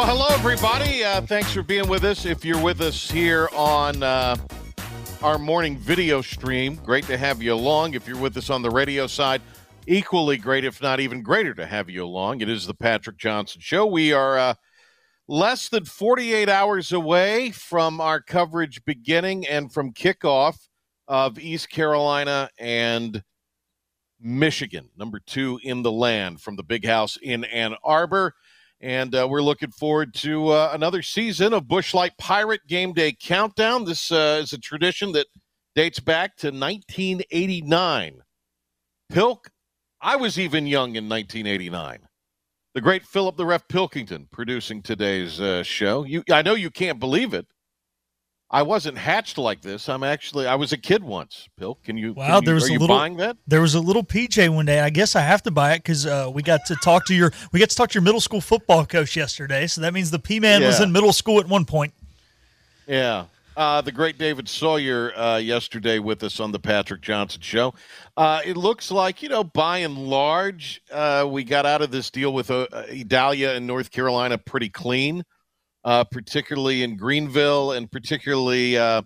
Well, hello, everybody. Uh, thanks for being with us. If you're with us here on uh, our morning video stream, great to have you along. If you're with us on the radio side, equally great, if not even greater, to have you along. It is the Patrick Johnson Show. We are uh, less than 48 hours away from our coverage beginning and from kickoff of East Carolina and Michigan, number two in the land from the big house in Ann Arbor. And uh, we're looking forward to uh, another season of Busch Light Pirate Game Day Countdown. This uh, is a tradition that dates back to 1989. Pilk, I was even young in 1989. The great Philip the Ref Pilkington producing today's uh, show. You, I know you can't believe it. I wasn't hatched like this. I'm actually I was a kid once. Bill, can you? Wow, can you, there was a little buying that? There was a little PJ one day. I guess I have to buy it because uh, we got to talk to your we got to talk to your middle school football coach yesterday. So that means the P man was in middle school at one point. Yeah. Uh, the great David Sawyer uh, yesterday with us on the Patrick Johnson show. Uh, it looks like, you know, by and large, uh, we got out of this deal with uh, Idalia in North Carolina pretty clean, uh, particularly in Greenville and particularly uh,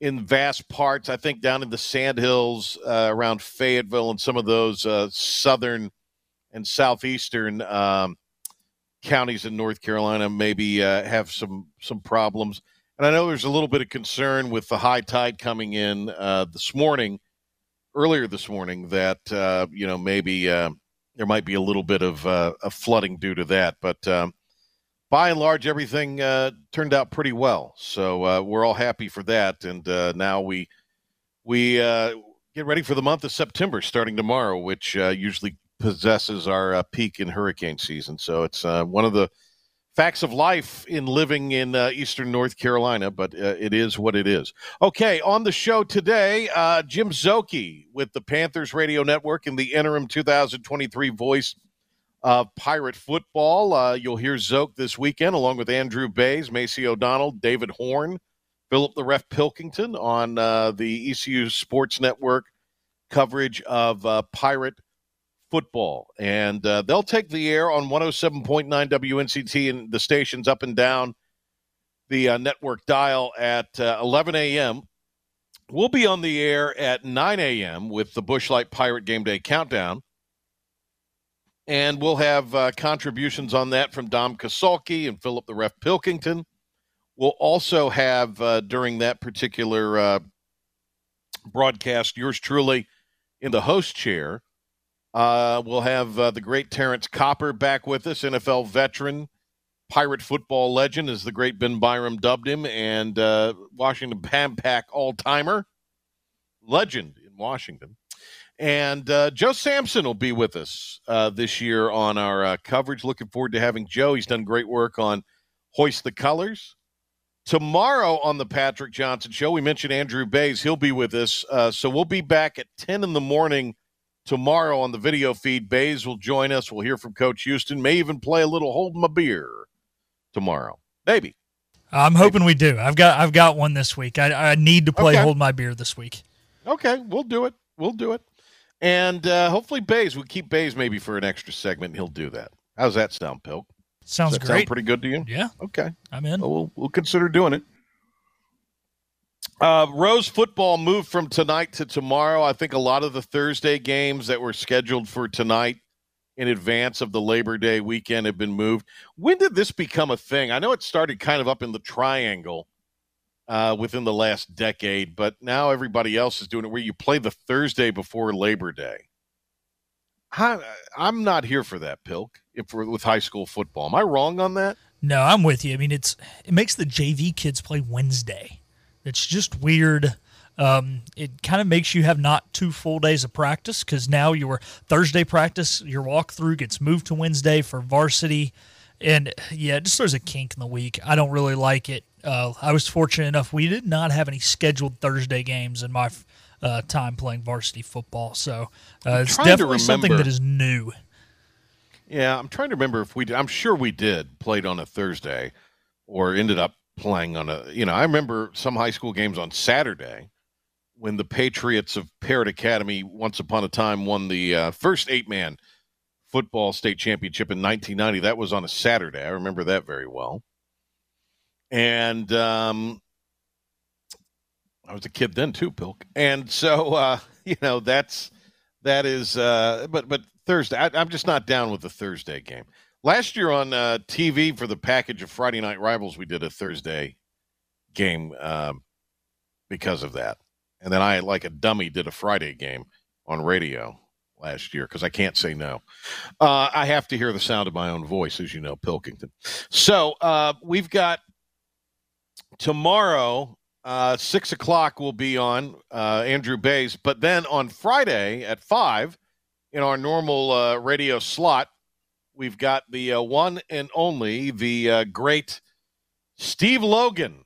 in vast parts, I think down in the Sandhills uh, around Fayetteville and some of those uh, southern and southeastern um, counties in North Carolina maybe uh, have some some problems. And I know there's a little bit of concern with the high tide coming in uh, this morning, earlier this morning, that you know maybe there might be a little bit of, of flooding due to that. But um, by and large, everything uh, turned out pretty well. So uh, we're all happy for that. And uh, now we we uh, get ready for the month of September, starting tomorrow, which uh, usually possesses our uh, peak in hurricane season. So it's one of the facts of life in living in eastern North Carolina, but it is what it is. Okay, on the show today, Jim Szoke with the Panthers Radio Network and the interim 2023 voice of Pirate football. Uh, you'll hear Zoke this weekend along with Andrew Bays, Macy O'Donnell, David Horn, Philip the Ref Pilkington on uh, the ECU Sports Network coverage of uh, Pirate football. And uh, they'll take the air on 107.9 WNCT and the stations up and down the uh, network dial at uh, 11 a.m. We'll be on the air at 9 a.m. with the Busch Light Pirate Game Day Countdown. And we'll have uh, contributions on that from Dom Kasulki and Philip the Ref Pilkington. We'll also have uh, during that particular uh, broadcast yours truly in the host chair. Uh, we'll have uh, the great Terrance Copper back with us, NFL veteran, pirate football legend, as the great Ben Byram dubbed him, and uh, Washington Pam Pack all timer, legend in Washington. And uh, Joe Sampson will be with us uh, this year on our uh, coverage. Looking forward to having Joe. He's done great work on Hoist the Colors. Tomorrow on the Patrick Johnson Show, we mentioned Andrew Bays. He'll be with us. Uh, so we'll be back at 10 in the morning tomorrow on the video feed. Bays will join us. We'll hear from Coach Houston. May even play a little Hold My Beer tomorrow. Maybe. I'm hoping we do. I've got I've got one this week. I, I need to play Okay. Hold My Beer this week. Okay, we'll do it. We'll do it. And uh, hopefully Bays, we'll keep Bays maybe for an extra segment. He'll do that. How's that sound, Pilk? Sounds great. sound pretty good to you? yeah, Okay. I'm in. Well, we'll, we'll consider doing it. Uh, Rose football moved from tonight to tomorrow. I think a lot of the Thursday games that were scheduled for tonight in advance of the Labor Day weekend have been moved. When did this become a thing? I know it started kind of up in the triangle uh, within the last decade, but now everybody else is doing it where you play the Thursday before Labor Day. I, I'm not here for that, Pilk, if we're with high school football. Am I wrong on that? No, I'm with you. I mean, it's it makes the JV kids play Wednesday. It's just weird. Um, it kind of makes you have not two full days of practice because now your Thursday practice, your walkthrough gets moved to Wednesday for varsity, And yeah, it just there's a kink in the week. I don't really like it. Uh, I was fortunate enough we did not have any scheduled Thursday games in my uh, time playing varsity football, so uh, it's definitely something that is new. Yeah, I'm trying to remember if we. Did, I'm sure we did played on a Thursday, or ended up playing on a. You know, I remember some high school games on Saturday when the Patriots of Parrott Academy once upon a time won the uh, first eight man football state championship in 1990. That was on a Saturday. I remember that very well. And um, I was a kid then too, Pilk. And so uh, you know that's that is. Uh, but but Thursday, I, am just not down with the Thursday game. Last year on uh, TV for the package of Friday Night Rivals, we did a Thursday game um, because of that. And then I, like a dummy, did a Friday game on radio last year because I can't say no. Uh, I have to hear the sound of my own voice, as you know, Pilkington. So uh, we've got tomorrow, uh, six o'clock, will be on uh, Andrew Bays. But then on Friday at five, in our normal uh, radio slot, we've got the uh, one and only, the great Steve Logan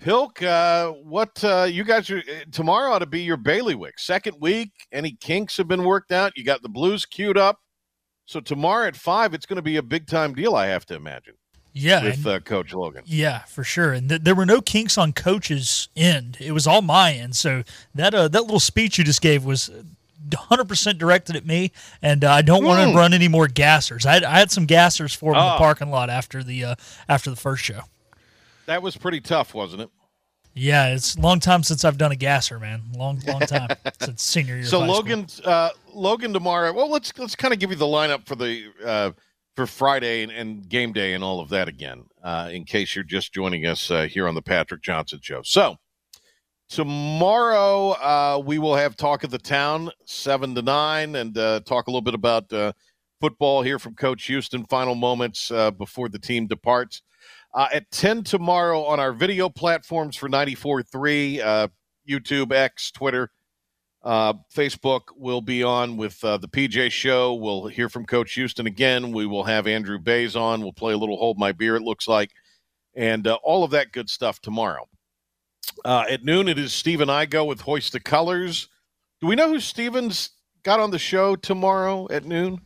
Pilk, uh, what uh, you guys are uh, tomorrow ought to be your bailiwick. Second week, any kinks have been worked out. You got the Blues queued up. So tomorrow at five, it's going to be a big time deal, I have to imagine. Yeah, with uh, Coach Logan. Yeah, for sure. And th- there were no kinks on Coach's end; it was all my end. So that uh, that little speech you just gave was 100% directed at me, and uh, I don't want to hmm. run any more gassers. I had, I had some gassers for oh. in the ah. parking lot after the uh, after the first show. That was pretty tough, wasn't it? Yeah, it's a long time since I've done a gasser, man. Long, long time since senior year. So Logan, uh, Logan tomorrow. Well, let's let's kind of give you the lineup for the uh, for Friday and, and, game day and all of that again, uh, in case you're just joining us uh, here on the Patrick Johnson Show. So tomorrow uh, we will have talk of the town seven to nine and uh, talk a little bit about football here from Coach Houston. Final moments before the team departs uh, at 10 tomorrow on our video platforms for 94.3, uh, YouTube, X, Twitter, uh, Facebook will be on with uh, the PJ Show. We'll hear from Coach Houston again. We will have Andrew Bays on. We'll play a little Hold My Beer, it looks like, and uh, all of that good stuff tomorrow. Uh, at noon, it is Steve and I go with Hoist the Colors. Do we know who Stevens got on the show tomorrow at noon?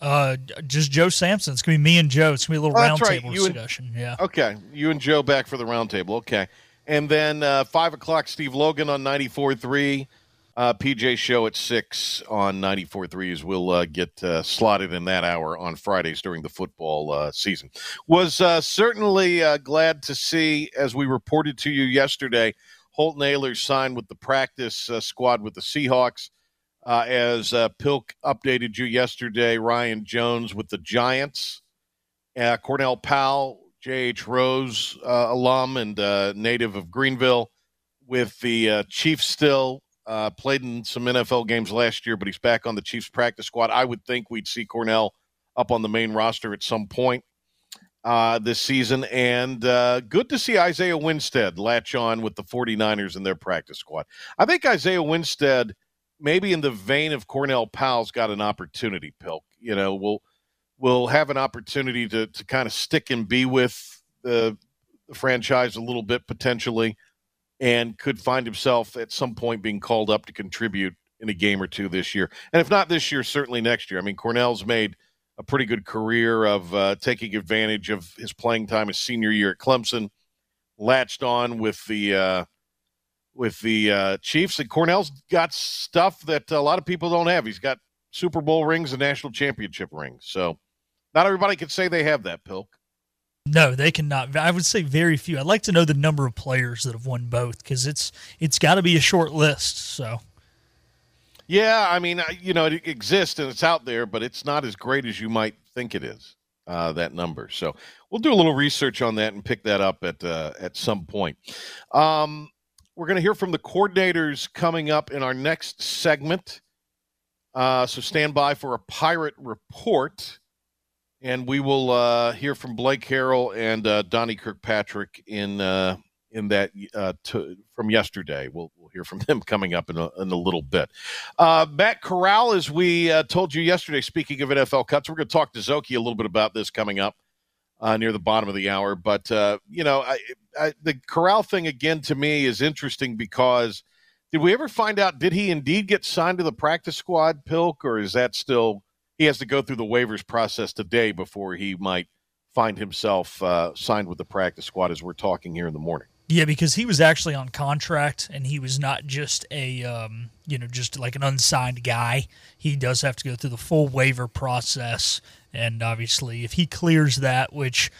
Uh, just Joe Sampson. It's gonna be me and Joe. It's gonna be a little oh, roundtable right. discussion. And, yeah. Okay, you and Joe back for the roundtable. Okay, and then uh, five o'clock, Steve Logan on 94.3. Uh, PJ show at six on ninety four 94.3 we'll uh, get uh, slotted in that hour on Fridays during the football uh, season. Was uh, certainly uh, glad to see, as we reported to you yesterday, Holton Ahlers signed with the practice uh, squad with the Seahawks. Uh, as uh, Pilk updated you yesterday, Ryan Jones with the Giants, uh, Cornell Powell, J.H. Rose uh, alum and uh, native of Greenville, with the uh, Chiefs still. played in some NFL games last year, but he's back on the Chiefs practice squad. I would think we'd see Cornell up on the main roster at some point this season. And good to see Isaiah Winstead latch on with the 49ers in their practice squad. I think Isaiah Winstead – maybe in the vein of Cornell Powell's got an opportunity, Pilk. You know, we'll we'll have an opportunity to to kind of stick and be with the, the franchise a little bit potentially, and could find himself at some point being called up to contribute in a game or two this year. And if not this year, certainly next year. I mean, Cornell's made a pretty good career of uh, taking advantage of his playing time his senior year at Clemson, latched on with the uh, with the uh, Chiefs. And Cornell's got stuff that a lot of people don't have. He's got Super Bowl rings and national championship rings. So not everybody can say they have that, Pilk. No, they cannot. I would say very few. I'd like to know the number of players that have won both because it's it's got to be a short list. So, yeah, I mean, you know, it exists and it's out there, but it's not as great as you might think it is. Uh, that number. So we'll do a little research on that and pick that up at uh, at some point. Um, we're going to hear from the coordinators coming up in our next segment. Uh, so stand by for a pirate report. And we will uh, hear from Blake Harrell and uh, Donnie Kirkpatrick in uh, in that uh, t- from yesterday. We'll, we'll hear from them coming up in a, in a little bit. Uh, Matt Corral, as we told you yesterday, speaking of NFL cuts, we're going to talk to Szoke a little bit about this coming up. Uh, near the bottom of the hour. But uh, you know, I, I, the Corral thing again to me is interesting because did we ever find out did he indeed get signed to the practice squad, Pilk, or is that still he has to go through the waivers process today before he might find himself uh, signed with the practice squad as we're talking here in the morning? Yeah, because he was actually on contract and he was not just a um, you know just like an unsigned guy. He does have to go through the full waiver process, and obviously, if he clears that, which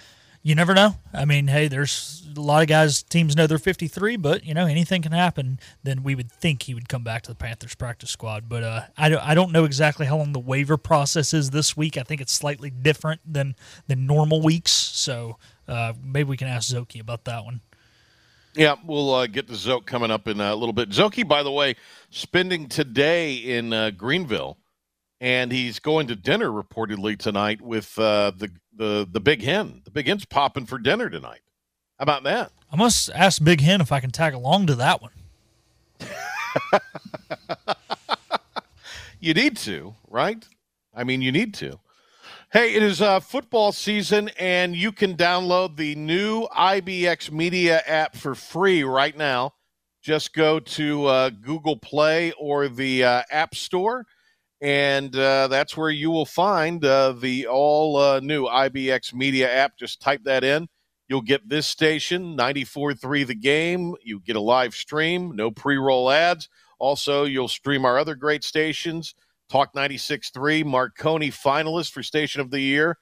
you never know. I mean, hey, there's a lot of guys. Teams know they're 53, but you know anything can happen. Then we would think he would come back to the Panthers practice squad. But uh, I don't I don't know exactly how long the waiver process is this week. I think it's slightly different than than normal weeks. So uh, maybe we can ask Szoke about that one. Yeah, we'll uh, get to Zoke coming up in a little bit. Szoke, by the way, spending today in uh, Greenville, and he's going to dinner reportedly tonight with uh, the the the Big Hen. The Big Hen's popping for dinner tonight. How about that? I must ask Big Hen if I can tag along to that one. you need to, right? I mean, you need to. Hey, it is uh, football season, and you can download the new IBX Media app for free right now. Just go to uh, Google Play or the uh, App Store, and uh, that's where you will find uh, the all uh, new IBX Media app. Just type that in. You'll get this station, 94.3 The Game. You get a live stream, no pre roll ads. Also, you'll stream our other great stations. Talk 96.3, Marconi finalist for Station of the Year,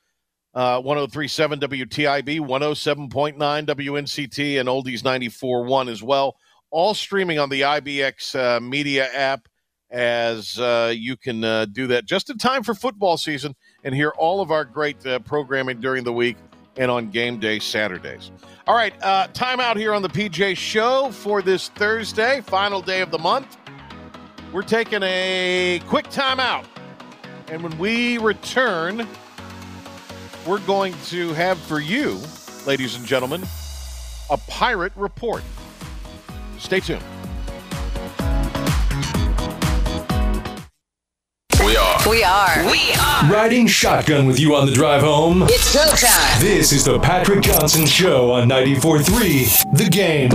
uh, 103.7 WTIB, 107.9 WNCT, and Oldies 94.1 as well. All streaming on the IBX uh, Media app as uh, you can uh, do that just in time for football season and hear all of our great uh, programming during the week and on game day Saturdays. All right, uh, time out here on the PJ Show for this Thursday, final day of the month. We're taking a quick timeout. And when we return, we're going to have for you, ladies and gentlemen, a pirate report. Stay tuned. We are. We are. We are. Riding shotgun with you on the drive home. It's go time. This is the Patrick Johnson Show on 94.3 The Game.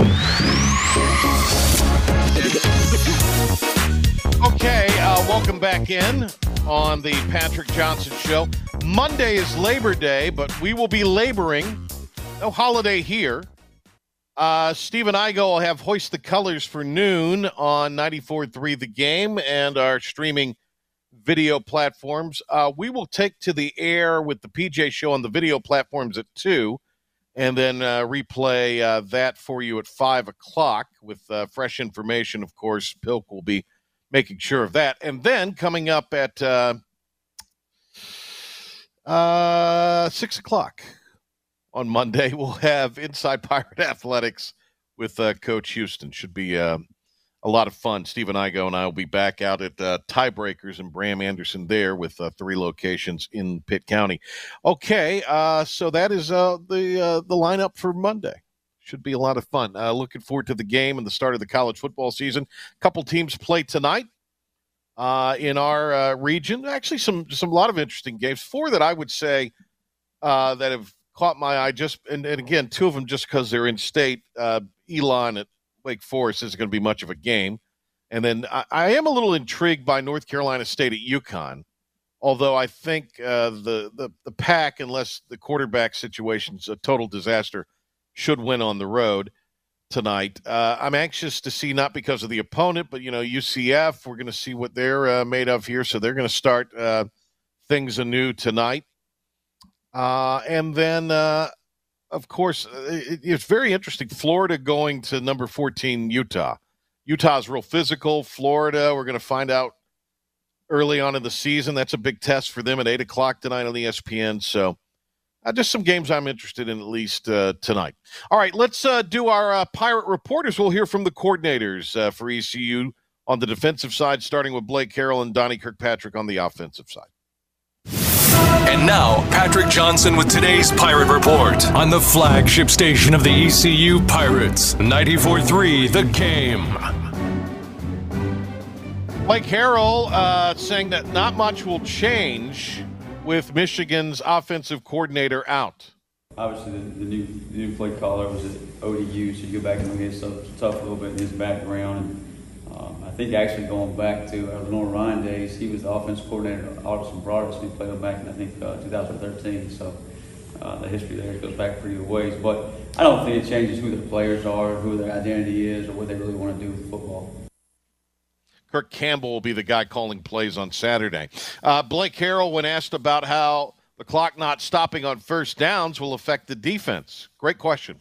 Okay, uh, welcome back in on the Patrick Johnson Show. Monday is Labor Day, but we will be laboring. No holiday here. Uh, Stephen Igo will have Hoist the Colors for noon on 94.3 The Game and our streaming video platforms. Uh, we will take to the air with the PJ Show on the video platforms at 2 and then uh, replay uh, that for you at 5 o'clock with uh, fresh information. Of course, Pilk will be making sure of that. And then coming up at uh, uh, 6 o'clock on Monday, we'll have Inside Pirate Athletics with Coach Houston. Should be a lot of fun. Steve and I go, and I will be back out at uh, Tiebreakers and Bram Anderson there with uh, three locations in Pitt County. Okay, uh, so that is uh, the uh, the lineup for Monday. Should be a lot of fun. Uh, looking forward to the game and the start of the college football season. A couple teams play tonight in our region. Actually, some some lot of interesting games. Four that I would say that have caught my eye. Just and, and again, two of them just because they're in state. Elon at Wake Forest isn't going to be much of a game, and then I, I, am a little intrigued by North Carolina State at UConn. Although I think uh, the, the the pack, unless the quarterback situation's a total disaster, should win on the road tonight. Uh, I'm anxious to see not because of the opponent, but you know UCF. We're going to see what they're uh, made of here, so they're going to start uh, things anew tonight. Uh, and then, uh, of course, uh, it, it's very interesting. Florida going to number 14, Utah. Utah's real physical. Florida, we're going to find out early on in the season. That's a big test for them at eight o'clock tonight on the ESPN. So uh, just some games I'm interested in at least uh, tonight. All right, let's uh, do our uh, Pirate reporters. We'll hear from the coordinators uh, for ECU on the defensive side, starting with Blake Harrell and Donnie Kirkpatrick on the offensive side. And now, Patrick Johnson with today's Pirate Report on the flagship station of the ECU Pirates, 94.3 The Game. Blake Harrell uh, saying that not much will change with Michigan's offensive coordinator out. Obviously, the, the new the new play caller was at ODU, so you go back and look at stuff tough a little bit in his background. And um, I think actually going back to uh, Lenoir-Rhyne days, he was the offensive coordinator at Alderson Broaddus. We played him back in I think uh, 2013. So uh, the history there goes back pretty ways. But I don't think it changes who the players are, who their identity is, or what they really want to do with football. Kirk Campbell will be the guy calling plays on Saturday. Uh, Blake Harrell, when asked about how the clock not stopping on first downs will affect the defense, great question.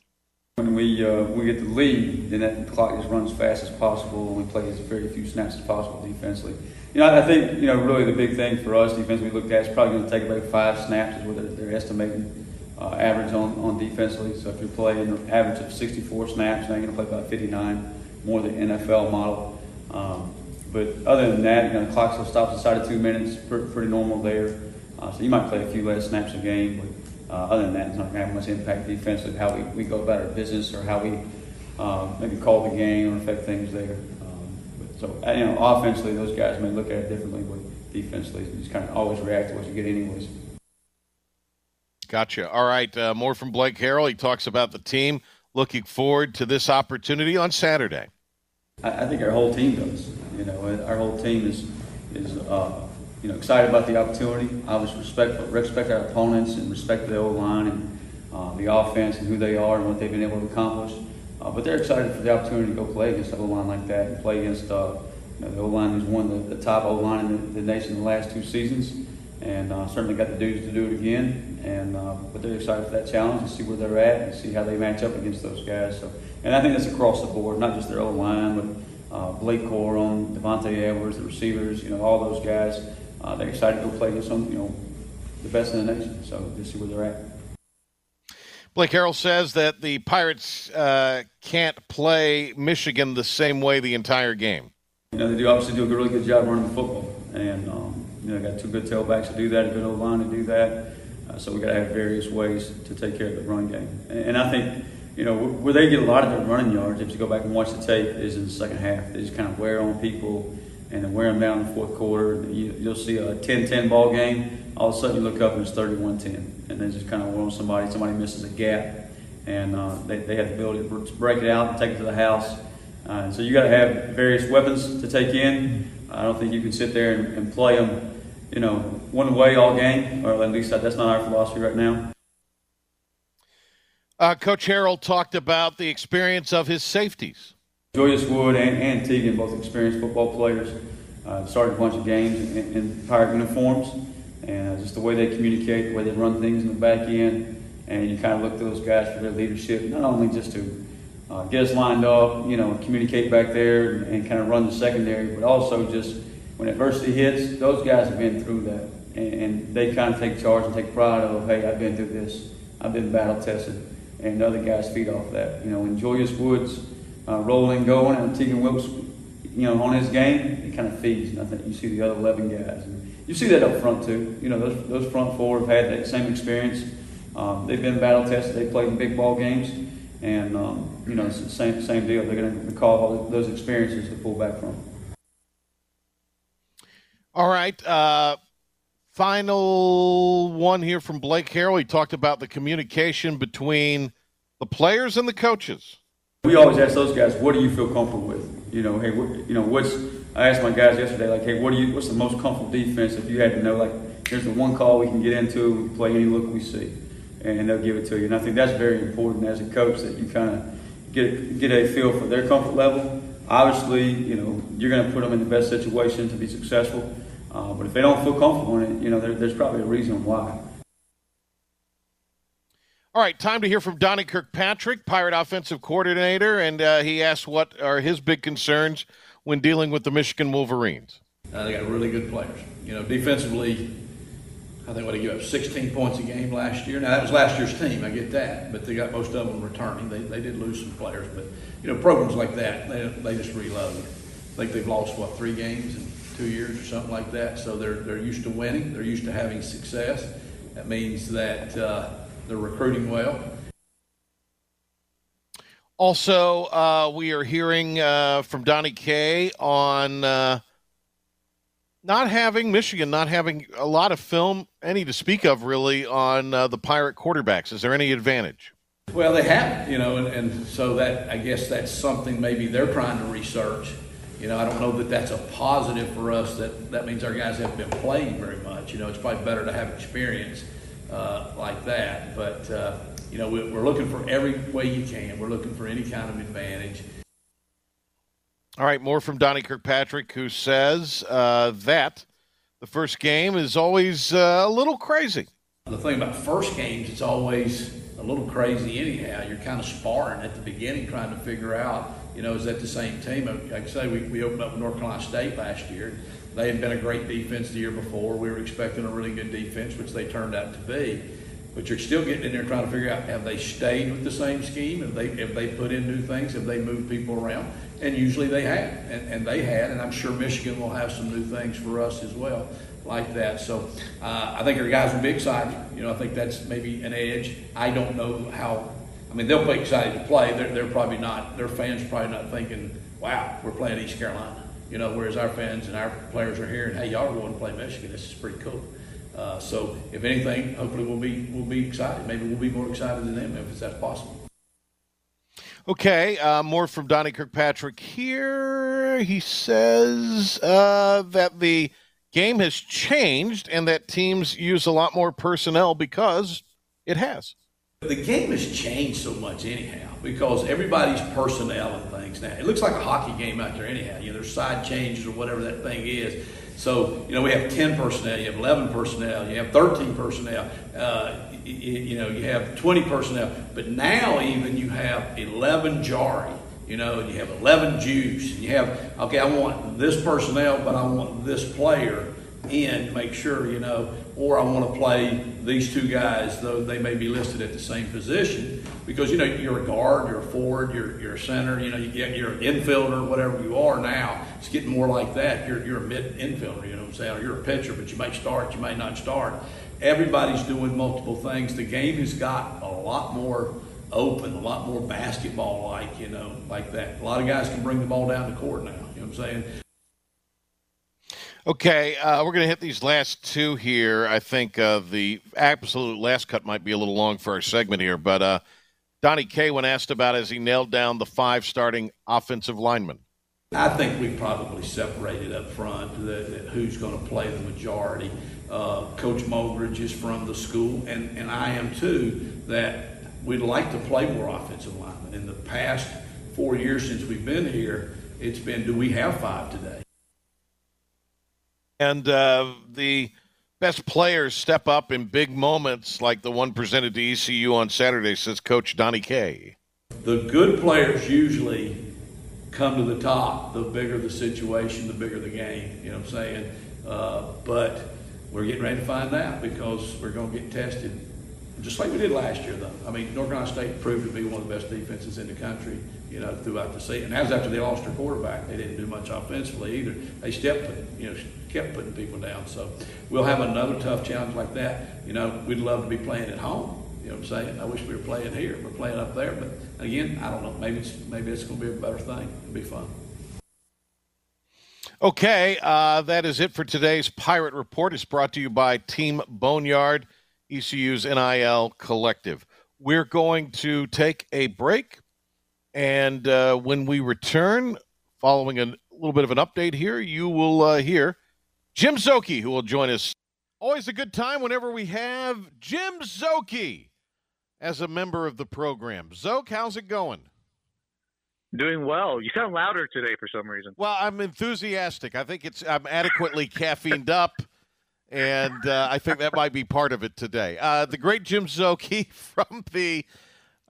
When we uh, we get the lead, then that clock just runs as fast as possible, and we play as very few snaps as possible defensively. You know, I think you know really the big thing for us defensively we looked at is probably going to take about five snaps is what they're, they're estimating uh, average on, on defensively. So if you're playing an average of 64 snaps, now you're going to play about 59, more than the NFL model. Um, but other than that, you know, the clock still stops inside of two minutes, pretty normal there. Uh, so you might play a few less snaps a game, but uh, other than that, it's not going to have much impact defensively how we, we go about our business or how we um, maybe call the game or affect things there. Um, but so, uh, you know, offensively, those guys may look at it differently, but defensively, you just kind of always react to what you get anyways. Gotcha. All right, uh, more from Blake Harrell. He talks about the team looking forward to this opportunity on Saturday. I, I think our whole team does. You know, our whole team is is uh, you know excited about the opportunity. Obviously, respect respect our opponents and respect the O line and uh, the offense and who they are and what they've been able to accomplish. Uh, but they're excited for the opportunity to go play against an O line like that and play against uh, you know, the O line who's won the, the top O line in the, the, nation the last two seasons, and uh, certainly got the dudes to do it again. And uh, but they're excited for that challenge and see where they're at and see how they match up against those guys. So, and I think that's across the board, not just their O line, but uh, Blake Corum, Donovan Edwards, the receivers, you know, all those guys. Uh, they're excited to go play some, you know, the best in the nation. So just see where they're at. Blake Harrell says that the Pirates uh, can't play Michigan the same way the entire game. You know, they do obviously do a really good job running the football, and um, you know, got two good tailbacks to do that, a good old line to do that. Uh, so we got to have various ways to take care of the run game, and, and I think you know, where they get a lot of their running yards, if you go back and watch the tape, is in the second half. They just kind of wear on people and then wear them down in the fourth quarter. You, will see a 10-10 ball game. All of a sudden, you look up and it's 31-10, and they just kind of on somebody. Somebody misses a gap, and uh, they, they have the ability to break it out and take it to the house. Uh, so you got to have various weapons to take in. I don't think you can sit there and, and play them, you know, one way all game, or at least that's not our philosophy right now. Uh, Coach Harrell talked about the experience of his safeties. Julius Wood and, and Teagan, both experienced football players, uh, started a bunch of games in, in pirate uniforms, and uh, just the way they communicate, the way they run things in the back end, and you kind of look to those guys for their leadership, not only just to uh, get us lined up, you know, communicate back there and, and, kind of run the secondary, but also just when adversity hits, those guys have been through that, and, and they kind of take charge and take pride of, hey, I've been through this, I've been battle tested and other guys feed off that. You know, when Julius Woods uh, rolling, going, and Teagan Wilkes, you know, on his game, it kind of feeds. And I think you see the other 11 guys. And you see that up front, too. You know, those, those front four have had that same experience. Um, they've been battle tested. They've played in big ball games. And, um, you know, it's the same, same deal. They're going to recall all those experiences to pull back from. All right. Uh, final one here from Blake Harrell. He talked about the communication between the players and the coaches. We always ask those guys, "What do you feel comfortable with?" You know, hey, what, you know, what's? I asked my guys yesterday, like, "Hey, what do you? What's the most comfortable defense?" If you had to know, like, here's the one call we can get into, we play any look we see, and they'll give it to you. And I think that's very important as a coach that you kind of get get a feel for their comfort level. Obviously, you know, you're going to put them in the best situation to be successful. Uh, but if they don't feel comfortable in it, you know, there, there's probably a reason why. All right, time to hear from Donnie Kirkpatrick, Pirate offensive coordinator, and uh, he asked what are his big concerns when dealing with the Michigan Wolverines. Uh, they got really good players. You know, defensively, I think what they give up 16 points a game last year. Now that was last year's team, I get that, but they got most of them returning. They, they did lose some players, but you know, programs like that, they, they just reload. I think they've lost what three games and two years or something like that. So they're, they're used to winning, they're used to having success. That means that uh, they're recruiting well. Also, uh, we are hearing uh, from Donnie K on uh, not having Michigan not having a lot of film, any to speak of, really, on uh, the Pirate quarterbacks. Is there any advantage? Well, they haven't, you know, and, and so that I guess that's something maybe they're trying to research. You know, I don't know that that's a positive for us. That that means our guys haven't been playing very much. You know, it's probably better to have experience uh, like that. But uh, you know, we, we're looking for every way you can. We're looking for any kind of advantage. All right, more from Donnie Kirkpatrick, who says uh, that the first game is always uh, a little crazy. The thing about first games, it's always a little crazy anyhow. You're kind of sparring at the beginning, trying to figure out, you know, is that the same team? Like I say, we, we opened up North Carolina State last year. They had been a great defense the year before. We were expecting a really good defense, which they turned out to be. But you're still getting in there trying to figure out have they stayed with the same scheme? Have they have they put in new things? Have they moved people around? And usually they have, and, and they had, and I'm sure Michigan will have some new things for us as well like that. So uh, I think our guys will be excited. You know, I think that's maybe an edge. I don't know how. I mean, they'll be excited to play. They're, they're probably not. Their fans probably not thinking, "Wow, we're playing East Carolina." You know, whereas our fans and our players are hearing, "Hey, y'all are going to play Michigan. This is pretty cool." Uh, so, if anything, hopefully we'll be we'll be excited. Maybe we'll be more excited than them if that's possible. Okay, uh, more from Donnie Kirkpatrick here. He says uh, that the game has changed and that teams use a lot more personnel because it has. The game has changed so much anyhow because everybody's personnel and things now. It looks like a hockey game out there anyhow. You know, there's side changes or whatever that thing is. So, you know, we have 10 personnel, you have 11 personnel, you have 13 personnel, uh, you, you, know, you have 20 personnel. But now even you have 11 Jari, you know, you have 11 Juice, and you have, okay, I want this personnel, but I want this player in to make sure, you know, or I want to play these two guys, though they may be listed at the same position, because you know you're a guard, you're a forward, you're, you're a center, you know, you get you're an infielder, whatever you are now. It's getting more like that. You're you're a mid infielder, you know what I'm saying? Or you're a pitcher, but you may start, you may not start. Everybody's doing multiple things. The game has got a lot more open, a lot more basketball like, you know, like that. A lot of guys can bring the ball down the court now. You know what I'm saying? Okay, uh, we're going to hit these last two here. I think uh, the absolute last cut might be a little long for our segment here, but uh, Donnie K, when asked about, as he nailed down the five starting offensive linemen? I think we probably separated up front who's going to play the majority. Uh, Coach Mulgridge is from the school, and, and I am too, that we'd like to play more offensive linemen. In the past four years since we've been here, it's been do we have five today? And uh, the best players step up in big moments like the one presented to ECU on Saturday, says Coach Donnie K. The good players usually come to the top. The bigger the situation, the bigger the game. You know what I'm saying? Uh, but we're getting ready to find out because we're going to get tested just like we did last year, though. I mean, North Carolina State proved to be one of the best defenses in the country, you know, throughout the season. And that was after they lost their quarterback. They didn't do much offensively either. They stepped, you know, kept putting people down. So we'll have another tough challenge like that. You know, we'd love to be playing at home. You know what I'm saying? I wish we were playing here. We're playing up there, but again, I don't know. Maybe it's maybe it's going to be a better thing. It'll be fun. Okay, uh, that is it for today's Pirate Report. It's brought to you by Team Boneyard, ECU's NIL Collective. We're going to take a break, and uh, when we return, following a little bit of an update here, you will uh, hear Jim Szoke, who will join us. Always a good time whenever we have Jim Szoke as a member of the program. Zoke, how's it going? Doing well. You sound louder today for some reason. Well, I'm enthusiastic. I think it's I'm adequately caffeined up, and uh, I think that might be part of it today. Uh, the great Jim Szoke from the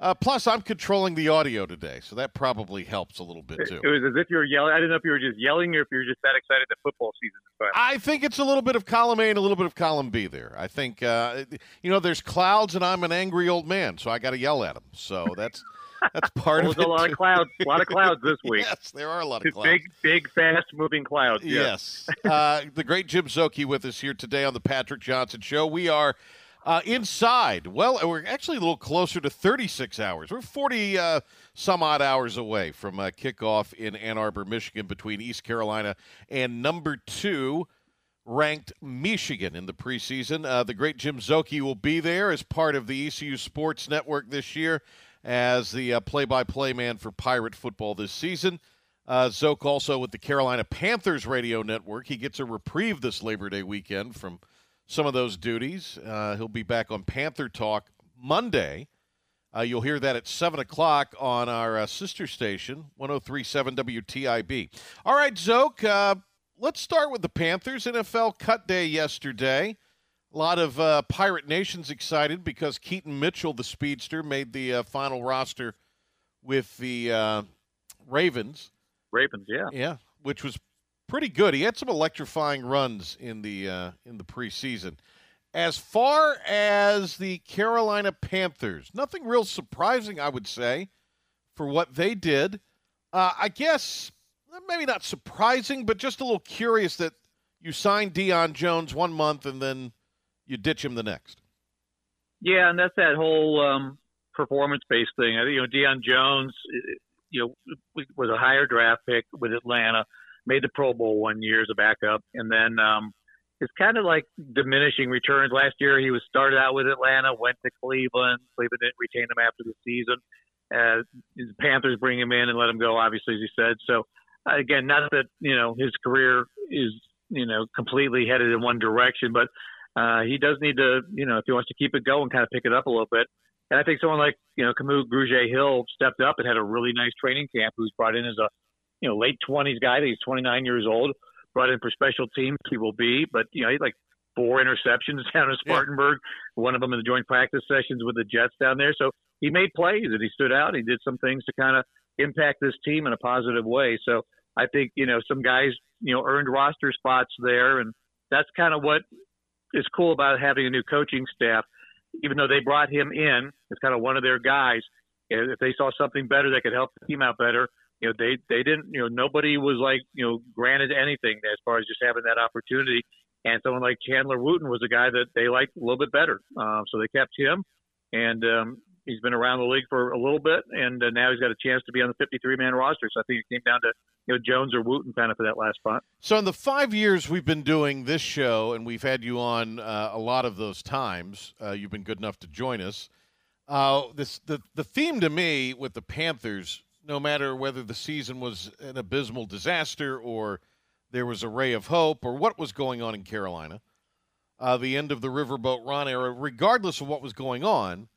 uh, plus, I'm controlling the audio today, so that probably helps a little bit too. It was as if you were yelling. I didn't know if you were just yelling or if you were just that excited that football season is fine. I think it's a little bit of column A and a little bit of column B there. I think, uh, you know, there's clouds and I'm an angry old man, so I got to yell at them. So that's that's part well, of it. There's a lot too. of clouds. A lot of clouds this week. yes, there are a lot of clouds. Big, big, fast moving clouds. Yes. uh, the great Jim Szoke with us here today on the Patrick Johnson Show. We are uh, inside. Well, we're actually a little closer to 36 hours. We're 40 uh, some odd hours away from uh, kickoff in Ann Arbor, Michigan, between East Carolina and number two ranked Michigan in the preseason. Uh, the great Jim Szoke will be there as part of the ECU Sports Network this year as the uh, play-by-play man for Pirate football this season. Uh, Zoke also with the Carolina Panthers radio network. He gets a reprieve this Labor Day weekend from some of those duties. Uh, he'll be back on Panther Talk Monday. Uh, you'll hear that at 7 o'clock on our uh, sister station, 1037 WTIB. All right, Zoke, uh, let's start with the Panthers. NFL cut day yesterday. A lot of uh, Pirate Nations excited because Keaton Mitchell, the speedster, made the uh, final roster with the uh, Ravens. Ravens, yeah, yeah, which was pretty good. He had some electrifying runs in the uh, in the preseason. As far as the Carolina Panthers, nothing real surprising, I would say, for what they did. Uh, I guess maybe not surprising, but just a little curious that you signed Deion Jones one month and then you ditch him the next. Yeah, and that's that whole um, performance-based thing. You know Dion Jones, you know, was a higher draft pick with Atlanta, made the Pro Bowl one year as a backup, and then um, it's kind of like diminishing returns. Last year, he was started out with Atlanta, went to Cleveland. Cleveland didn't retain him after the season. Uh, the Panthers bring him in and let him go, obviously, as you said. So, again, not that you know his career is you know completely headed in one direction, but uh, he does need to, you know, if he wants to keep it going, kind of pick it up a little bit. And I think someone like you know Kamu Grugier-Hill stepped up and had a really nice training camp. Who's brought in as a you know late twenties guy. He's 29 years old brought in for special teams. He will be, but you know, he had like four interceptions down in Spartanburg. Yeah. One of them in the joint practice sessions with the Jets down there. So he made plays and he stood out. He did some things to kind of impact this team in a positive way. So I think you know some guys you know earned roster spots there, and that's kind of what is cool about having a new coaching staff. Even though they brought him in as kind of one of their guys, if they saw something better that could help the team out better, you know, they they didn't, you know, nobody was like, you know, granted anything as far as just having that opportunity. And someone like Chandler Wooten was a guy that they liked a little bit better, um, so they kept him. And um, he's been around the league for a little bit, and uh, now he's got a chance to be on the 53 man roster. So I think it came down to you know Jones or Wooten kind of for that last spot. So in the five years we've been doing this show, and we've had you on uh, a lot of those times, uh, you've been good enough to join us. Uh, this the the theme to me with the Panthers no matter whether the season was an abysmal disaster or there was a ray of hope or what was going on in Carolina, uh, the end of the Riverboat Ron era, regardless of what was going on,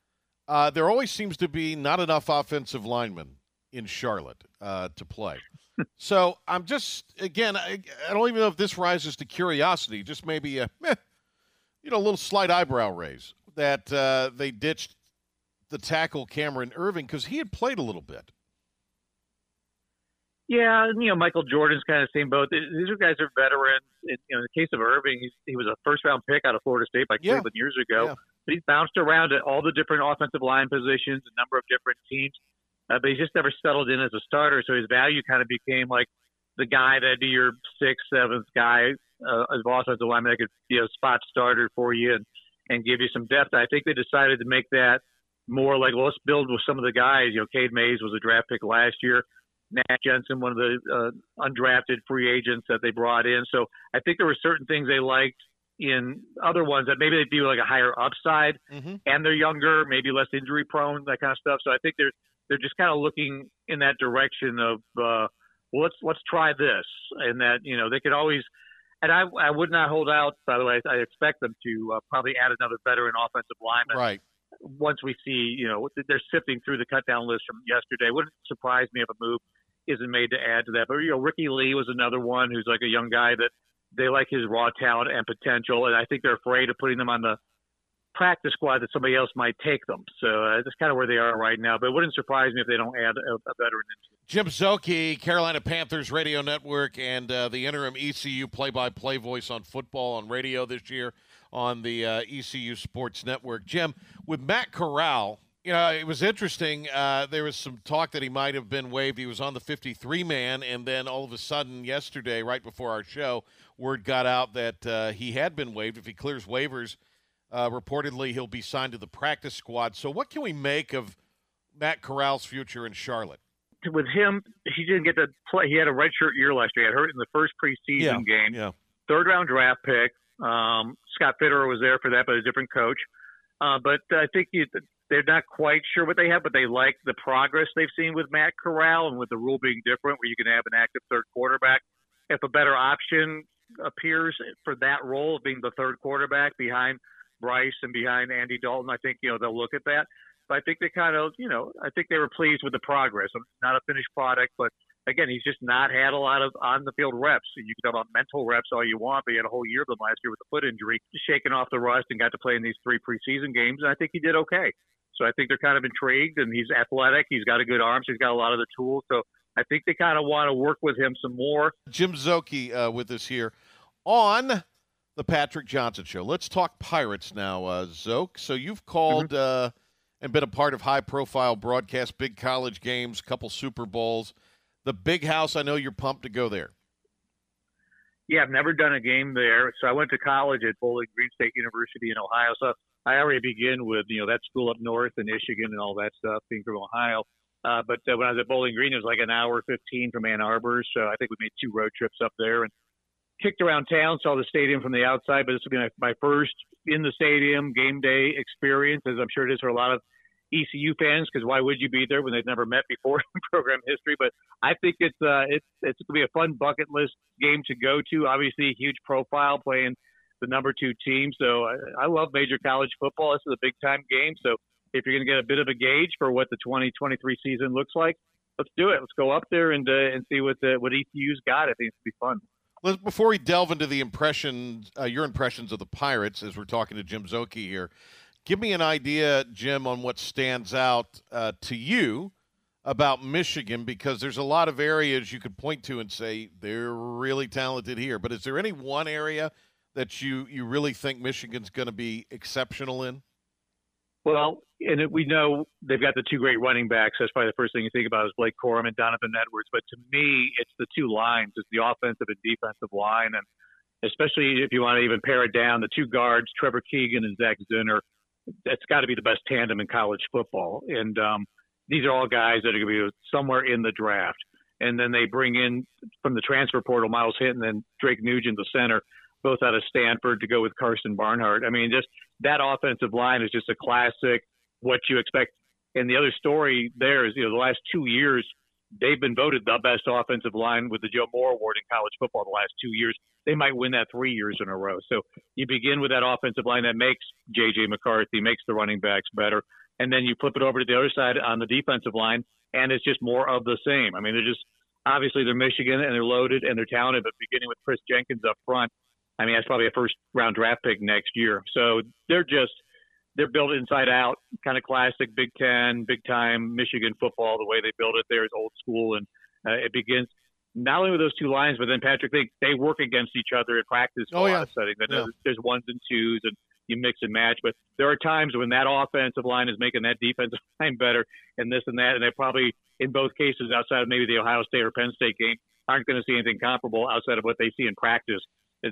uh, there always seems to be not enough offensive linemen in Charlotte uh, to play. so I'm just, again, I, I, don't even know if this rises to curiosity, just maybe a, eh, you know, a little slight eyebrow raise that uh, they ditched the tackle Cameron Erving because he had played a little bit. Yeah, you know, Michael Jordan's kind of the same boat. These are guys are veterans. In, you know, in the case of Erving, he's, he was a first round pick out of Florida State by Cleveland yeah. years ago. Yeah. But he's bounced around at all the different offensive line positions, a number of different teams. Uh, but he's just never settled in as a starter. So his value kind of became like the guy that'd be your sixth, seventh guy uh, as offensive lineman that could be a spot starter for you and, and give you some depth. I think they decided to make that more like, well, let's build with some of the guys. You know, Cade Mays was a draft pick last year. Nash Jensen, one of the uh, undrafted free agents that they brought in. So I think there were certain things they liked in other ones that maybe they'd be like a higher upside, mm-hmm. and they're younger, maybe less injury prone, that kind of stuff. So I think they're they're just kind of looking in that direction of uh, well, let's let's try this, and that you know they could always. And I, I would not hold out. By the way, I expect them to uh, probably add another veteran offensive lineman. Right once we see, you know, they're sifting through the cut down list from yesterday. Wouldn't surprise me if a move isn't made to add to that. But you know, Ricky Lee was another one who's like a young guy that they like his raw talent and potential, and I think they're afraid of putting them on the practice squad that somebody else might take them. So uh, that's kind of where they are right now. But it wouldn't surprise me if they don't add a, a veteran. Jim Szoke, Carolina Panthers Radio Network, and uh, the interim ECU play-by-play voice on football on radio this year on the uh, ECU Sports Network. Jim, with Matt Corral you know, it was interesting. Uh, there was some talk that he might have been waived. He was on the 53 man, and then all of a sudden, yesterday, right before our show, word got out that uh, he had been waived. If he clears waivers, uh, reportedly he'll be signed to the practice squad. So, what can we make of Matt Corral's future in Charlotte? With him, he didn't get to play. He had a redshirt year last year. He had hurt in the first preseason yeah, game. Yeah third round draft pick. Um, Scott Fitterer was there for that, but a different coach. Uh, but I think you, they're not quite sure what they have, but they like the progress they've seen with Matt Corral and with the rule being different, where you can have an active third quarterback. If a better option appears for that role of being the third quarterback behind Bryce and behind Andy Dalton, I think you know they'll look at that. But I think they kind of, you know, I think they were pleased with the progress. Not a finished product, but again, he's just not had a lot of on the field reps. You can talk about mental reps all you want, but he had a whole year of them last year with a foot injury, shaking off the rust and got to play in these three preseason games. And I think he did okay. So I think they're kind of intrigued, and he's athletic. He's got a good arm. So he's got a lot of the tools. So I think they kind of want to work with him some more. Jim Szoke uh, with us here on the Patrick Johnson Show. Let's talk Pirates now, uh, Szoke. So you've called mm-hmm. uh, and been a part of high-profile broadcast, big college games, couple Super Bowls. The Big House. I know you're pumped to go there. Yeah, I've never done a game there. So I went to college at Bowling Green State University in Ohio. So I already begin with you know that school up north in Michigan and all that stuff, being from Ohio. Uh, but uh, when I was at Bowling Green, it was like an hour 15 from Ann Arbor. So I think we made two road trips up there and kicked around town, saw the stadium from the outside. But this will be my, my first in the stadium game day experience, as I'm sure it is for a lot of ECU fans, because why would you be there when they've never met before in program history? But I think it's uh, it's it's going to be a fun bucket list game to go to. Obviously, a huge profile playing the number two team. So I, I love major college football. This is a big time game. So if you're going to get a bit of a gauge for what the 2023 season looks like, let's do it. Let's go up there and uh, and see what the what ECU's got. I think it's going to be fun. Before we delve into the impressions, uh, your impressions of the Pirates, as we're talking to Jim Szoke here, give me an idea, Jim, on what stands out uh, to you about Michigan, because there's a lot of areas you could point to and say they're really talented here. But is there any one area that you you really think Michigan's going to be exceptional in? Well, and it, we know they've got the two great running backs. That's probably the first thing you think about is Blake Corum and Donovan Edwards. But to me, it's the two lines. It's the offensive and defensive line, and especially if you want to even pare it down, the two guards, Trevor Keegan and Zach Zinter. That's got to be the best tandem in college football. And um, these are all guys that are going to be somewhere in the draft. And then they bring in from the transfer portal Myles Hinton and Drake Nugent, the center both out of Stanford to go with Karsen Barnhart. I mean, just that offensive line is just a classic. What you expect. And the other story there is, you know, the last two years they've been voted the best offensive line with the Joe Moore Award in college football the last two years. They might win that three years in a row. So you begin with that offensive line that makes J.J. McCarthy, makes the running backs better. And then you flip it over to the other side on the defensive line, and it's just more of the same. I mean, they're just obviously they're Michigan and they're loaded and they're talented, but beginning with Chris Jenkins up front, I mean, that's probably a first round draft pick next year. So they're just they're built inside out, kind of classic Big Ten, big time Michigan football. The way they build it there is old school, and uh, it begins not only with those two lines, but then Patrick they they work against each other in practice. Oh yeah, setting. That yeah. there's ones and twos, and you mix and match. But there are times when that offensive line is making that defensive line better, and this and that, and they probably in both cases outside of maybe the Ohio State or Penn State game aren't going to see anything comparable outside of what they see in practice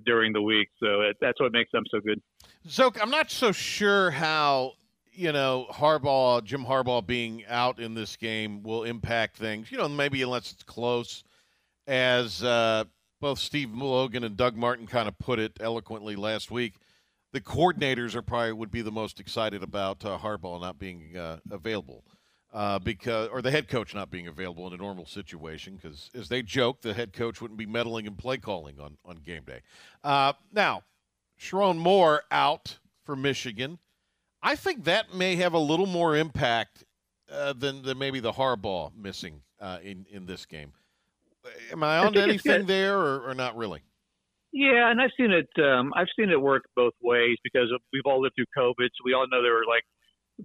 during the week. So it, that's what makes them so good. So I'm not so sure how you know Harbaugh, Jim Harbaugh being out in this game will impact things. You know, maybe unless it's close, as uh, both Steve Logan and Doug Martin kind of put it eloquently last week. The coordinators are probably would be the most excited about uh, Harbaugh not being uh, available uh, because or the head coach not being available in a normal situation because as they joke the head coach wouldn't be meddling in play calling on, on game day. Uh, now Sherrone Moore out for Michigan. I think that may have a little more impact uh, than, than maybe the Harbaugh missing uh, in, in this game. Am I on I anything there or, or, not really? Yeah, and I've seen it. Um, I've seen it work both ways because we've all lived through COVID, so we all know there were like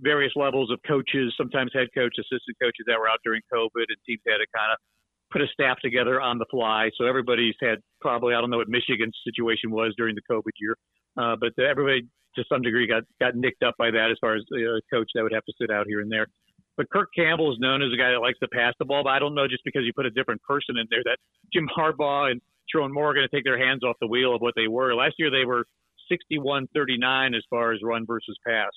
various levels of coaches, sometimes head coach, assistant coaches that were out during COVID, and teams had to kind of put a staff together on the fly. So everybody's had probably I don't know what Michigan's situation was during the COVID year, uh, but everybody to some degree got got nicked up by that as far as a coach that would have to sit out here and there. But Kirk Campbell is known as a guy that likes to pass the ball. But I don't know just because you put a different person in there that Jim Harbaugh and Sherrone Moore are going to take their hands off the wheel of what they were last year. They were 61-39 as far as run versus pass.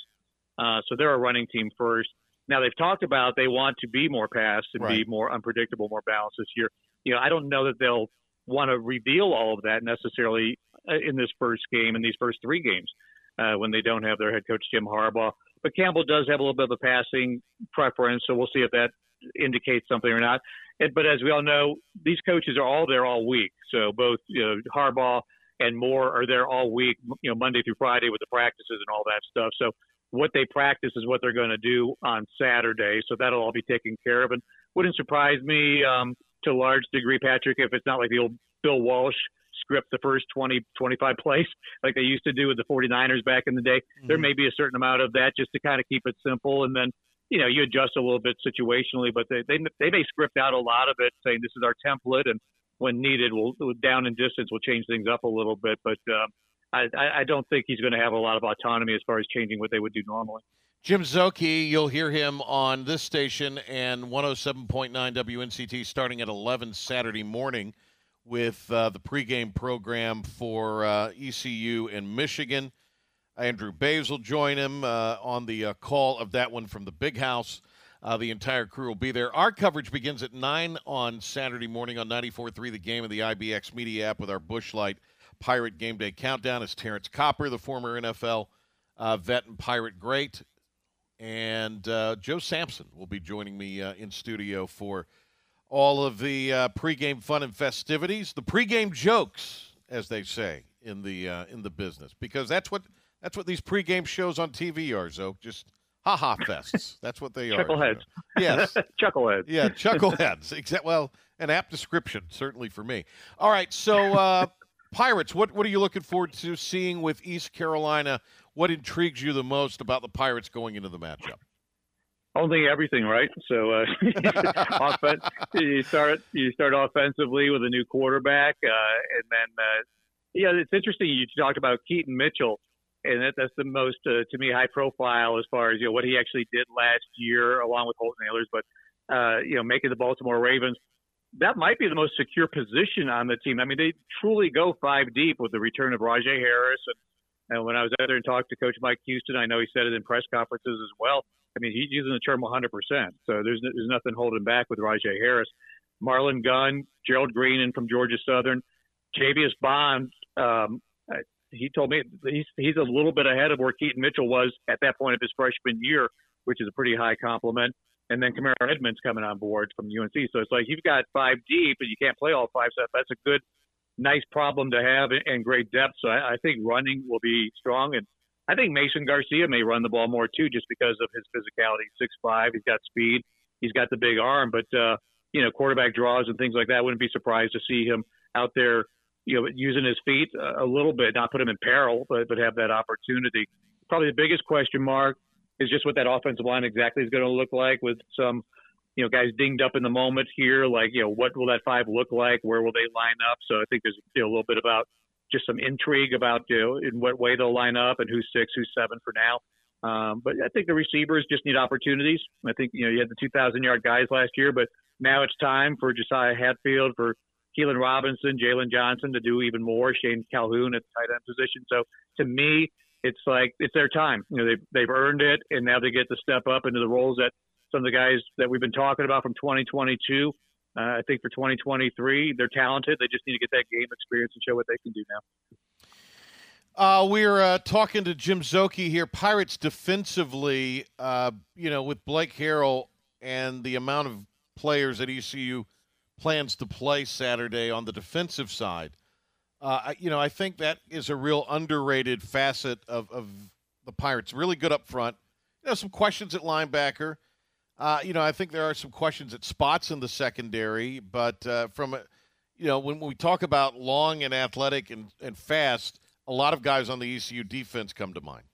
Uh, so they're a running team first. Now they've talked about they want to be more pass and right. be more unpredictable, more balanced this year. You know, I don't know that they'll want to reveal all of that necessarily uh, in this first game, in these first three games, uh, when they don't have their head coach Jim Harbaugh. But Campbell does have a little bit of a passing preference, so we'll see if that indicates something or not. And, but as we all know, these coaches are all there all week. So both you know, Harbaugh and Moore are there all week, you know, Monday through Friday with the practices and all that stuff. So what they practice is what they're going to do on Saturday. So that'll all be taken care of. And wouldn't surprise me um, to a large degree, Patrick, if it's not like the old Bill Walsh script the first 20, 25 plays like they used to do with the 49ers back in the day. Mm-hmm. There may be a certain amount of that just to kind of keep it simple. And then, you know, you adjust a little bit situationally, but they, they, they may script out a lot of it saying this is our template and when needed, we'll down in distance, we'll change things up a little bit. But, uh, I, I don't think he's going to have a lot of autonomy as far as changing what they would do normally. Jim Szoke, you'll hear him on this station and 107.9 WNCT starting at 11 Saturday morning with uh, the pregame program for uh, ECU and Michigan. Andrew Bays will join him uh, on the uh, call of that one from the big house. Uh, the entire crew will be there. Our coverage begins at 9 on Saturday morning on 94.3, the game of the IBX Media app with our Busch Light Pirate Game Day Countdown. Is Terrance Copper, the former NFL uh, vet and Pirate great. And Joe Sampson will be joining me in studio for – all of the uh, pregame fun and festivities, the pregame jokes, as they say in the uh, in the business, because that's what that's what these pregame shows on TV are. So just ha ha fests. That's what they are. Chuckleheads. Yes. chuckleheads. Yeah, chuckleheads. Exact. Well, an apt description certainly for me. All right, so uh, Pirates. What what are you looking forward to seeing with East Carolina? What intrigues you the most about the Pirates going into the matchup? only everything, right? So uh, offense, you start you start offensively with a new quarterback, uh, and then uh, yeah, it's interesting. You talked about Keaton Mitchell, and that, that's the most uh, to me high profile as far as you know what he actually did last year, along with Holton Ahlers, but uh, you know making the Baltimore Ravens. That might be the most secure position on the team. I mean, they truly go five deep with the return of Rahjai Harris. And, and when I was out there and talked to Coach Mike Houston, I know he said it in press conferences as well I mean, he's using the term 100%. So there's there's nothing holding back with Rahjai Harris. Marlon Gunn, Gerald Green, and from Georgia Southern, Javius Bond. Um, he told me he's he's a little bit ahead of where Keaton Mitchell was at that point of his freshman year, which is a pretty high compliment. And then Kamarro Edmonds coming on board from UNC. So it's like you've got five deep, but you can't play all five. So that's a good, nice problem to have and great depth. So I, I think running will be strong. And I think Mason Garcia may run the ball more too, just because of his physicality. Six five, he's got speed, he's got the big arm, but uh, you know, quarterback draws and things like that. Wouldn't be surprised to see him out there, you know, using his feet a little bit, not put him in peril, but but have that opportunity. Probably the biggest question mark is just what that offensive line exactly is going to look like with some, you know, guys dinged up in the moment here. Like, you know, what will that five look like? Where will they line up? So I think there's you know, a little bit about just some intrigue about you know, in what way they'll line up and who's six, who's seven for now. Um, but I think the receivers just need opportunities. I think you know you had the 2,000 yard guys last year, but now it's time for Josiah Hatfield, for Keelan Robinson, Jalen Johnson to do even more. Shane Calhoun at the tight end position. So to me, it's like it's their time. You know they've they've earned it, and now they get to step up into the roles that some of the guys that we've been talking about from 2022 uh, I think for 2023, they're talented. They just need to get that game experience and show what they can do now. Uh, we're uh, talking to Jim Szoke here. Pirates defensively, uh, you know, with Blake Harrell and the amount of players that ECU plans to play Saturday on the defensive side, uh, you know, I think that is a real underrated facet of, of the Pirates. Really good up front. You know, some questions at linebacker. Uh, you know, I think there are some questions at spots in the secondary, but uh, from you know, when we talk about long and athletic and, and fast, a lot of guys on the ECU defense come to mind.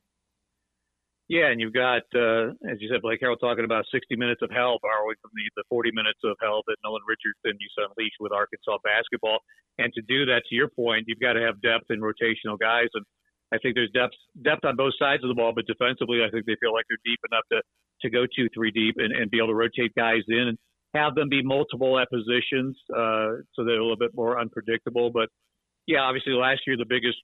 Yeah, and you've got, uh, as you said, Blake Harrell talking about 60 minutes of hell, borrowing from the, the 40 minutes of hell that Nolan Richardson used to unleash with Arkansas basketball. And to do that, to your point, you've got to have depth and rotational guys. And I think there's depth depth on both sides of the ball, but defensively, I think they feel like they're deep enough to to go two, three deep and, and be able to rotate guys in and have them be multiple at positions, uh, so they're a little bit more unpredictable. But yeah, obviously last year the biggest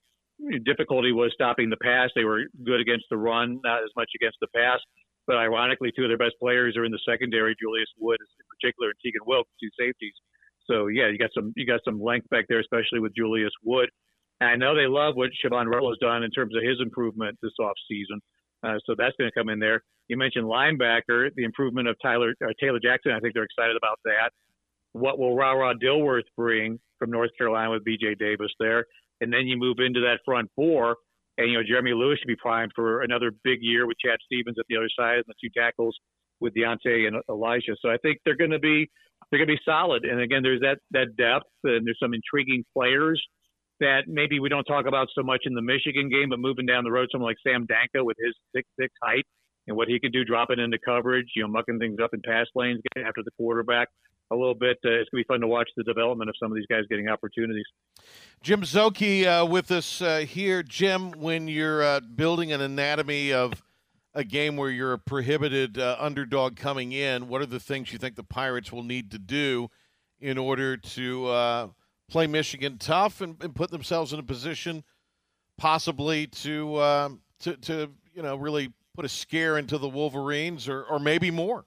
difficulty was stopping the pass. They were good against the run, not as much against the pass. But ironically, two of their best players are in the secondary. Julius Wood, in particular, and Tegan Wilkes, two safeties. So yeah, you got some you got some length back there, especially with Julius Wood. And I know they love what Shavon has done in terms of his improvement this offseason. Uh, so that's going to come in there. You mentioned linebacker, the improvement of Tyler uh, Taylor Jackson. I think they're excited about that. What will Ra Ra Dilworth bring from North Carolina with B.J. Davis there? And then you move into that front four, and you know Jeremy Lewis should be primed for another big year with Chad Stevens at the other side and the two tackles with Deontay and Elijah. So I think they're going to be they're going to be solid. And again, there's that that depth and there's some intriguing players that maybe we don't talk about so much in the Michigan game, but moving down the road, someone like Sam Danka with his six six height and what he could do dropping into coverage, you know, mucking things up in pass lanes, getting after the quarterback a little bit. Uh, it's going to be fun to watch the development of some of these guys getting opportunities. Jim Szoke uh, with us uh, here. Jim, when you're uh, building an anatomy of a game where you're a prohibited uh, underdog coming in, what are the things you think the Pirates will need to do in order to uh, play Michigan tough and, and, put themselves in a position possibly to, to, to, you know, really put a scare into the Wolverines or, or maybe more?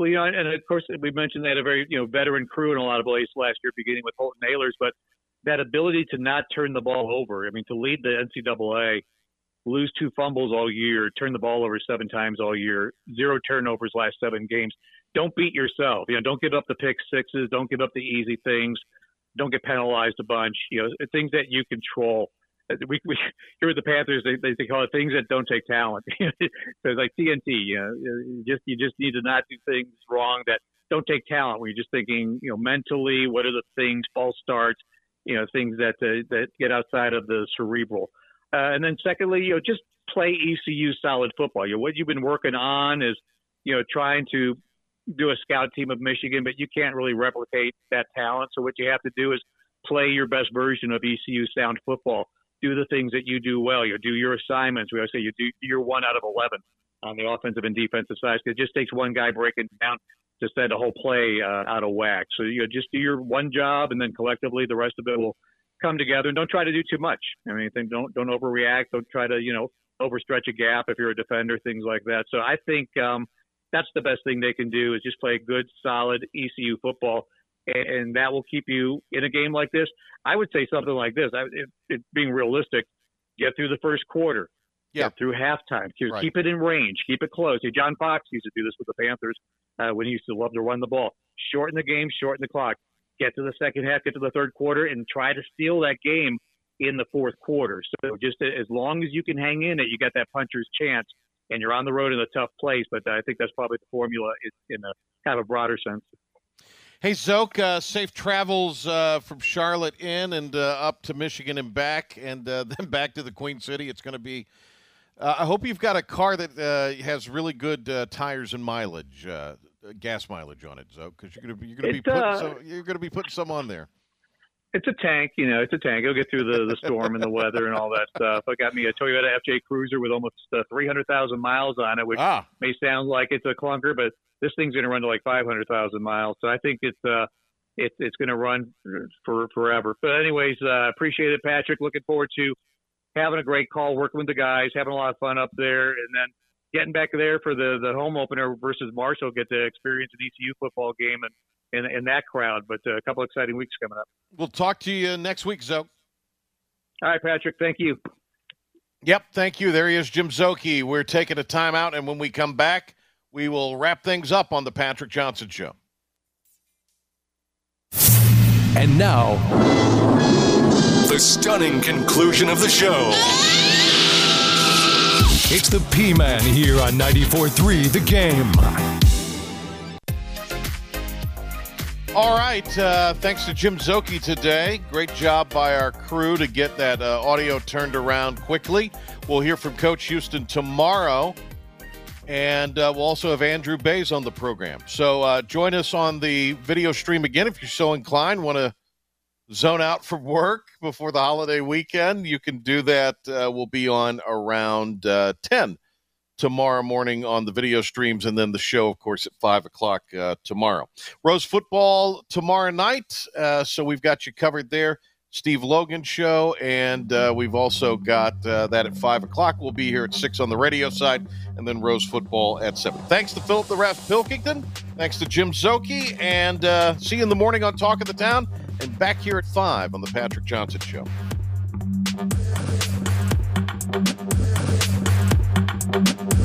Well, you know, and of course we mentioned they had a very you know veteran crew in a lot of ways last year, beginning with Holton Ahlers, but that ability to not turn the ball over. I mean, to lead the NCAA, lose two fumbles all year, turn the ball over seven times all year, zero turnovers last seven games. Don't beat yourself. You know, don't give up the pick sixes. Don't give up the easy things. Don't get penalized a bunch. You know, things that you control we, we here with the Panthers, they, they call it things that don't take talent. so it's like TNT, you know, you just you just need to not do things wrong that don't take talent. You're just thinking, you know, mentally, what are the things, false starts, you know, things that uh, that get outside of the cerebral. Uh, and then secondly, you know, just play ECU solid football. You know, what you've been working on is, you know, trying to do a scout team of Michigan, but you can't really replicate that talent. So what you have to do is play your best version of ECU sound football do the things that you do well. You do your assignments. We always say you do your one out of 11 on the offensive and defensive side. It just takes one guy breaking down to set a whole play uh, out of whack. So you know, just do your one job, and then collectively the rest of it will come together. And don't try to do too much. I mean, don't don't overreact. Don't try to you know overstretch a gap if you're a defender, things like that. So I think um, that's the best thing they can do is just play good, solid ECU football and that will keep you in a game like this. I would say something like this: I, it, it, being realistic, get through the first quarter, yeah. get through halftime, keep, right. keep it in range, keep it close. Hey, John Fox used to do this with the Panthers uh, when he used to love to run the ball. Shorten the game, shorten the clock. Get to the second half, get to the third quarter, and try to steal that game in the fourth quarter. So just as long as you can hang in it, you got that puncher's chance, and you're on the road in a tough place. But I think that's probably the formula in a kind of a broader sense. Hey, Szoke, uh, safe travels uh, from Charlotte in and uh, up to Michigan and back, and uh, then back to the Queen City. It's going to be. Uh, I hope you've got a car that uh, has really good tires and mileage, gas mileage on it, Szoke, because you're going to be you're going to be putting some, you're going to be putting some on there. It's a tank, you know. It's a tank. It'll get through the, the storm and the weather and all that stuff. I got me a Toyota FJ Cruiser with almost 300,000 miles on it, which ah. may sound like it's a clunker, but this thing's going to run to like 500,000 miles. So I think it's uh, it's it's going to run for forever. But anyways, uh, appreciate it, Patrick. Looking forward to having a great call, working with the guys, having a lot of fun up there, and then getting back there for the the home opener versus Marshall. Get to experience an ECU football game and in, in that crowd. But uh, a couple exciting weeks coming up. We'll talk to you next week, Szoke. All right, Patrick. Thank you. Yep, thank you. There he is, Jim Szoke. We're taking a timeout, and when we come back, we will wrap things up on the Patrick Johnson Show. And now, the stunning conclusion of the show. It's the P Man here on 94.3 The Game. All right. Uh, thanks to Jim Szoke today. Great job by our crew to get that uh, audio turned around quickly. We'll hear from Coach Houston tomorrow and uh, we'll also have Andrew Bays on the program. So uh, join us on the video stream again if you're so inclined. Want to zone out from work before the holiday weekend? You can do that. Uh, we'll be on around uh, 10 tomorrow morning on the video streams, and then the show, of course, at 5 o'clock uh, tomorrow. Rose football tomorrow night. Uh, so we've got you covered there. Steve Logan show, and uh, we've also got uh, that at five o'clock. We'll be here at six on the radio side, and then Rose football at seven. Thanks to Philip the Ref Pilkington. Thanks to Jim Szoke, and uh, see you in the morning on Talk of the Town, and back here at five on the Patrick Johnson Show. Show.